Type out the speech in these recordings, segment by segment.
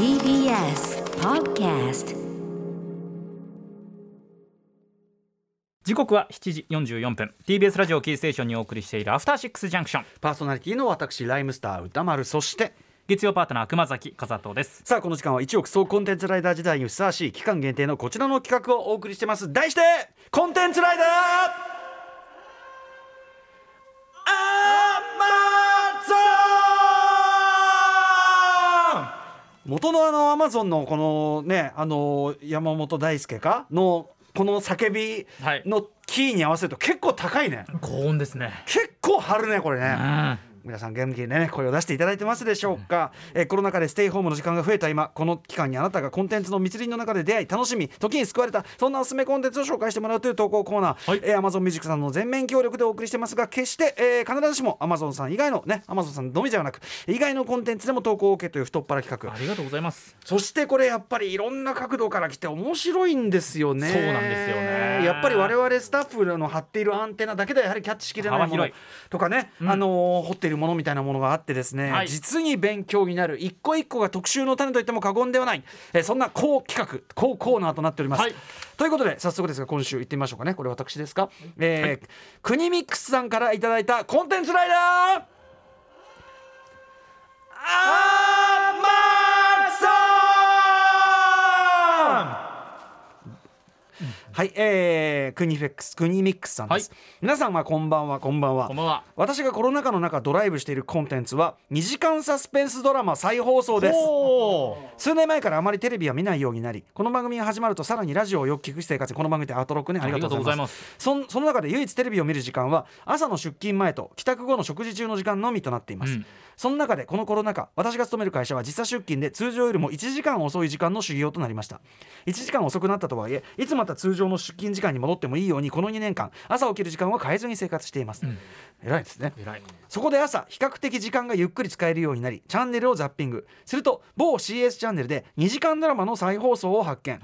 TBS Podcast 時刻は7時44分。TBS ラジオキーステーションにお送りしているアフターシックスジャンクションパーソナリティの私ライムスター歌丸。そして月曜パートナー熊崎和人です。さあこの時間は1億総コンテンツライダー時代にふさわしい期間限定のこちらの企画をお送りしてます。題してコンテンツライダー元のあのアマゾンのこのねあの山本大輔か？のこの叫びのキーに合わせると結構高いね。高音ですね。結構張るねこれね、うん皆さん元気にね声を出していただいてますでしょうか、えーコロナ禍でステイホームの時間が増えた今この期間にあなたがコンテンツの密林の中で出会い楽しみ時に救われたそんなおすすめコンテンツを紹介してもらうという投稿コーナー、はい。えー Amazon Music さんの全面協力でお送りしてますが決して、えー必ずしも Amazon さん以外のね Amazon さんのみではなく以外のコンテンツでも投稿を OK という太っ腹企画。ありがとうございます。そしてこれやっぱりいろんな角度から来て面白いんですよね。そうなんですよね。やっぱり我々スタッフの張っているアンテナだけではやはりキャッチしきれないものとかね、うん。あのー掘っているものみたいなものがあってですね、はい。実に勉強になる。一個一個が特集の種といっても過言ではない、えーそんな高企画高コーナーとなっております、はい。ということで早速ですが今週行ってみましょうかね。これ私ですか、えー国ミックスさんからいただいたコンテンツライダー。アマはい、えー、クニフェックス、クニミックスさんです、は皆さんはこんばんは、こんばんは。こんばんは。私がコロナ禍の中ドライブしているコンテンツは2時間サスペンスドラマ再放送です。数年前からあまりテレビは見ないようになりこの番組が始まるとさらにラジオをよく聞く生活この番組ってアウトロックねありがとうございます。あそんその中で唯一テレビを見る時間は朝の出勤前と帰宅後の食事中の時間のみとなっています、うん。その中でこのコロナ禍私が勤める会社は時差出勤で通常よりも1時間遅い時間の修行となりました。1時間遅くなったとはいえいつまた通常の出勤時間に戻ってもいいようにこの2年間朝起きる時間は変えずに生活しています、偉いですね。偉い。そこで朝比較的時間がゆっくり使えるようになりチャンネルをザッピング。すると某 CS チャンネルで2時間ドラマの再放送を発見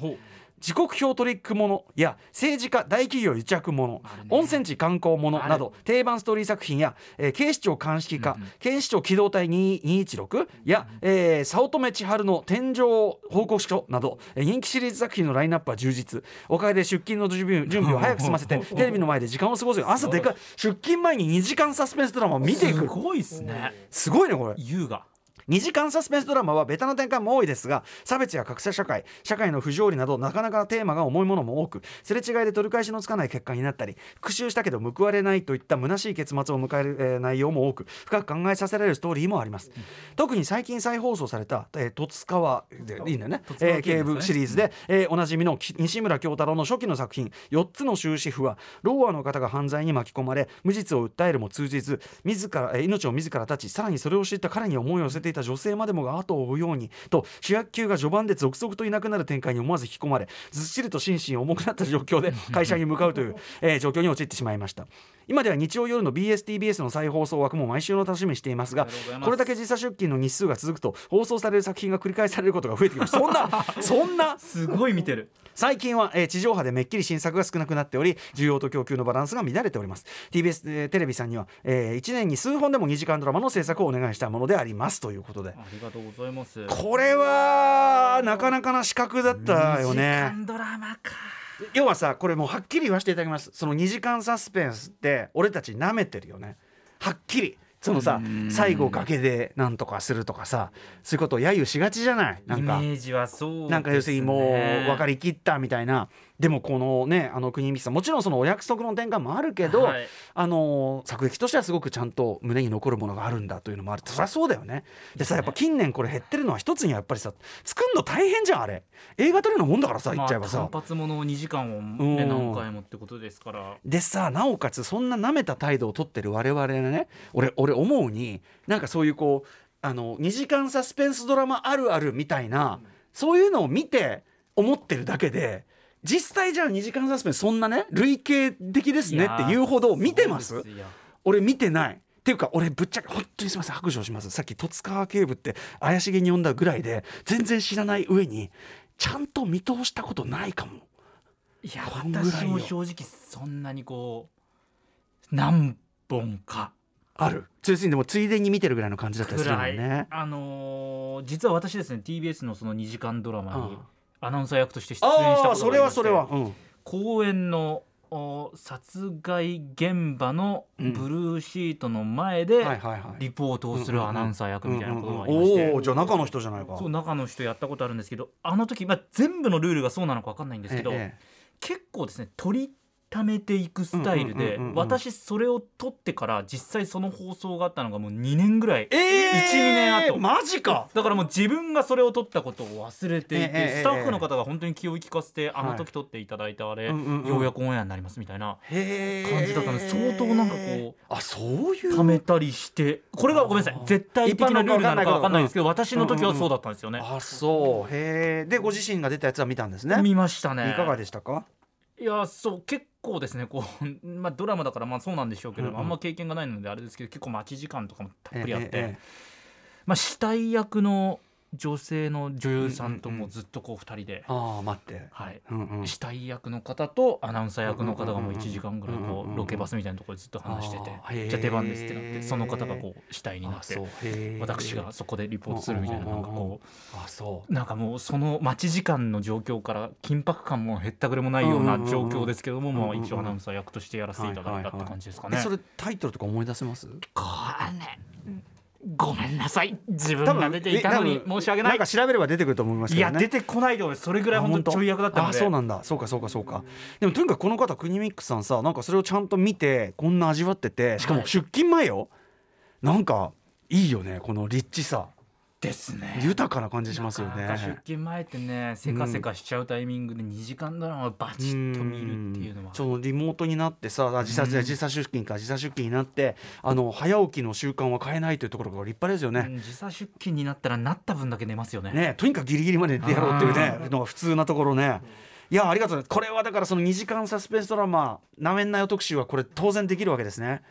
時刻表トリックものや政治家大企業癒着もの、温泉地観光ものなど定番ストーリー作品や、えー警視庁鑑識課、うんうん。警視庁機動隊2 216や、えー早乙女千春の天井報告書など、えー人気シリーズ作品のラインナップは充実。おかげで出勤の準備 準備を早く済ませて テレビの前で時間を過ごすよ朝でかい出勤前に2時間サスペンスドラマを見ていく。すごいっすね。すごいねこれ。優雅2時間サスペンスドラマはベタな展開も多いですが差別や格差社会社会の不条理などなかなかテーマが重いものも多くすれ違いで取り返しのつかない結果になったり復讐したけど報われないといった虚しい結末を迎える、えー内容も多く深く考えさせられるストーリーもあります、特に最近再放送された「え津川」でいいんだよね？十津川えー警部シリーズで、えーおなじみのき西村京太郎の初期の作品「4つの終止符」はローアの方が犯罪に巻き込まれ無実を訴えるも通じず自ら、えー命を自ら絶ちさらにそれを知った彼に思いを寄せていた女性までもが後を追うようにと主役級が序盤で続々といなくなる展開に思わず引き込まれずっしりと心身重くなった状況で会社に向かうという、えー状況に陥ってしまいました。今では日曜夜の BSTBS の再放送枠も毎週の楽しみにしていますがこれだけ時差出勤の日数が続くと放送される作品が繰り返されることが増えてきます。そんなそんなすごい見てる。最近は、えー地上波でめっきり新作が少なくなっており需要と供給のバランスが乱れております。TBS、えーテレビさんには、え1年に数本でも2時間ドラマの制作をお願いしたものでありますということで。ありがとうございます。これはなかなかな資格だったよね。2時間ドラマか。要はさこれもうはっきり言わせていただきます。その2時間サスペンスって俺たち舐めてるよね。はっきり。そのさ最後崖でなんとかするとかさそういうことを揶揄しがちじゃない？なんか。イメージはそうですね。なんか要するにもう分かりきったみたいなでもこのねあの国光さんもちろんそのお約束の転換もあるけど、はい。あの作劇としてはすごくちゃんと胸に残るものがあるんだというのもあるそりゃそうだよね。でさやっぱ近年これ減ってるのは一つにはやっぱりさ作るの大変じゃんあれ。映画撮るのもんだからさ言っちゃえばさ、まあ、単発ものを2時間を、うん。ね、何回もってことですから。でさなおかつそんな舐めた態度を取ってる我々がね俺俺思うになんかそういうこうあの2時間サスペンスドラマあるあるみたいな、そういうのを見て思ってるだけで実際じゃあ2時間サスペンスそんなね類型的ですねっていうほど見てます？俺見てない。っていうか俺ぶっちゃけ本当にすみません。白状します。さっき十津川警部って怪しげに呼んだぐらいで全然知らない上にちゃんと見通したことないかも。いや私も正直そんなにこう何本か。ある。ついでもついでに見てるぐらいの感じだったりするもんね。あのー実は私ですね TBS のその2時間ドラマにあアナウンサー役として出演したあことがありましてあそれはそれは、うん、公演のお殺害現場のうん。ブルーシートの前でリポートをするアナウンサー役みたいなことがありうんまして。じゃあ中の人じゃないか。そう中の人やったことあるんですけどあの時、まあ、全部のルールがそうなのか分かんないんですけど、ええ結構ですね取りためていくスタイルでうんうんうんうんうん。私それを撮ってから実際その放送があったのがもう2年ぐらい。ええ12年後。マジか。だからもう自分がそれを撮ったことを忘れていて、ええええスタッフの方が本当に気を利かせて、あの時撮っていただいたあれ、うんうんうん。ようやくオンエアになりますみたいな感じだったんで相当なんかこうあそういう？貯めたりしてこれがごめんなさい。絶対的なルールなのか分かんないんですけどうん私の時はそうだったんですよね、あそう。へえでご自身が出たやつは見たんですね。見ましたね。いかがでしたか？いやそう結構ですねこう、まあ、ドラマだからまあそうなんでしょうけど、うんうん。あんま経験がないのであれですけど結構待ち時間とかもたっぷりあって、ええええ。まあ、死体役の女性の女優さんともずっとこう2人で、ああ待って。はい、うんうん。死体役の方とアナウンサー役の方がもううんうんうんうん1時間ぐらいこうロケバスみたいなところでずっと話しててじゃあ出番ですってなってその方がこう死体になって私がそこでリポートするみたいななんかこあそう。うなんかもうその待ち時間の状況から緊迫感も減ったくれもないような状況ですけどもまあ一応アナウンサー役としてやらせていただいたって感じですかね。え。それタイトルとか思い出せます？これねごめんなさい。自分が出ていたのに申し訳ない。なんか調べれば出てくると思いますいけどね。や出てこないで俺それぐらい本当ちょい役だったので。あそうなんだ。そうかそうかそうか。でもとにかくこの方クニミックスさんさなんかそれをちゃんと見てこんな味わっててしかもはい。出勤前よ、なんかいいよねこのリッチさですね。豊かな感じしますよね。出勤前ってねせかせかしちゃうタイミングで2時間ドラマをバチッと見るっていうのは。そのリモートになってさあ時差うん。時差出勤か時差出勤になってあの早起きの習慣は変えないというところが立派ですよね。うん時差出勤になったらなった分だけ寝ますよね。ねとにかくギリギリまで寝てやろうっていうねのが普通なところね。いやありがとうこれはだからその2時間サスペンスドラマ「なめんなよ特集」はこれ当然できるわけですね。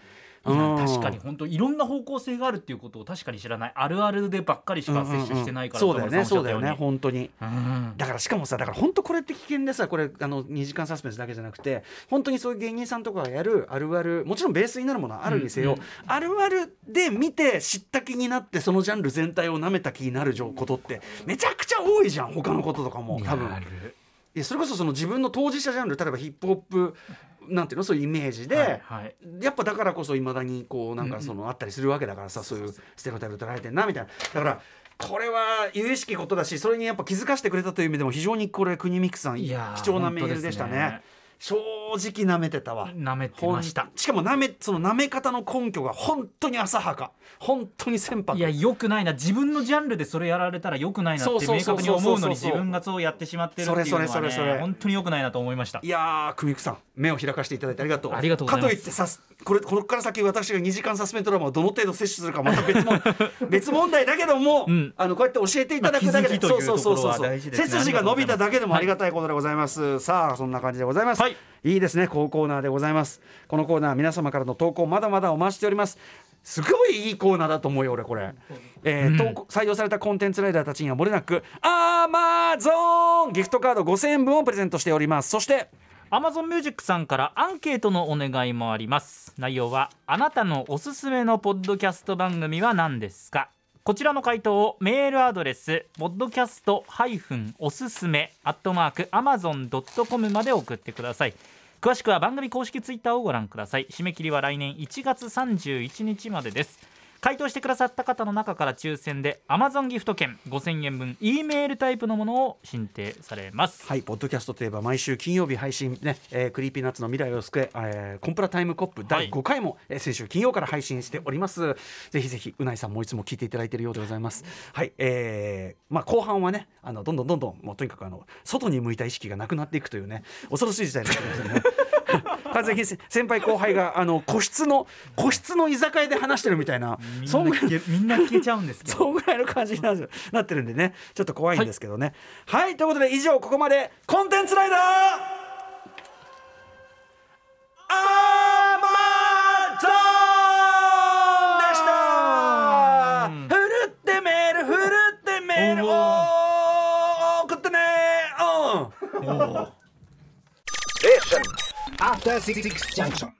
確かに本当いろんな方向性があるっていうことを確かに知らない。あるあるでばっかりしか摂取してないから、そうだよねそうだよねう本当に。ん。だからしかもさだから本当これって危険でさこれあの2時間サスペンスだけじゃなくて本当にそういう芸人さんとかがやるあるあるもちろんベースになるものはあるにせよ、うんうん。あるあるで見て知った気になってそのジャンル全体を舐めた気になることってめちゃくちゃ多いじゃん他のこととかも多分それこそその自分の当事者ジャンル例えばヒップホップなんていうのそういうイメージで、はいはい。やっぱだからこそいまだにこうなんかそのあったりするわけだからさ、そういうステレオタイプ取られてんなみたいな。だからこれは由々しきことだしそれにやっぱ気づかせてくれたという意味でも非常にこれ国ミックさん貴重なメールでしたね正直なめてたわ。舐めてました。しかもなめそのなめ方の根拠が本当に浅はか。本当に船舶いやよくないな。自分のジャンルでそれやられたらよくないなって明確に思うのに自分がそうやってしまってるっていうのそれそれはそれそれ。ね本当によくないなと思いました。いやー久美子さん目を開かせていただいてありがとう。ありがとうございます。かといってさすこれこれから先私が2時間サスペンスドラマをどの程度摂取するかまた別も 別問題だけども、うん。あのこうやって教えていただくだけで、まあ気づきというそうそうそう背筋が伸びただけでもありがたいことでございます、さあそんな感じでございます、はい。いいですねこうコーナーでございます。このコーナー皆様からの投稿まだまだお待ちしております。すごいいいコーナーだと思うよ俺これ、えーうん。採用されたコンテンツライダーたちにはもれなくアマゾンギフトカード5000円分をプレゼントしております。そして Amazon Music さんからアンケートのお願いもあります。内容はあなたのおすすめのポッドキャスト番組は何ですか？こちらの回答をメールアドレスポッドキャストおすすめアットマーク Amazon.com まで送ってください。詳しくは番組公式ツイッターをご覧ください。締め切りは来年1月31日までです。回答してくださった方の中から抽選で Amazon ギフト券5000円分 E メールタイプのものを進呈しますはい、ポッドキャストといえば毎週金曜日配信ね、えー Creepy Nuts の未来を救え、えーコンプラタイムコップ第5回も、えー先週金曜から配信しております。ぜひぜひうないさんもいつも聞いていただいているようでございます。はい、えーまあ後半はね、あのどんどんどんどんもうとにかくあの外に向いた意識がなくなっていくというね、恐ろしい時代になってますよね。完全に先輩後輩があの個室の個室の居酒屋で話してるみたいな、そんぐらいみんな聞けちゃうんですけど。そうぐらいの感じになってるんでね。ちょっと怖いんですけどね。はい、ということで以上ここまでコンテンツライダーうん After Six Junction.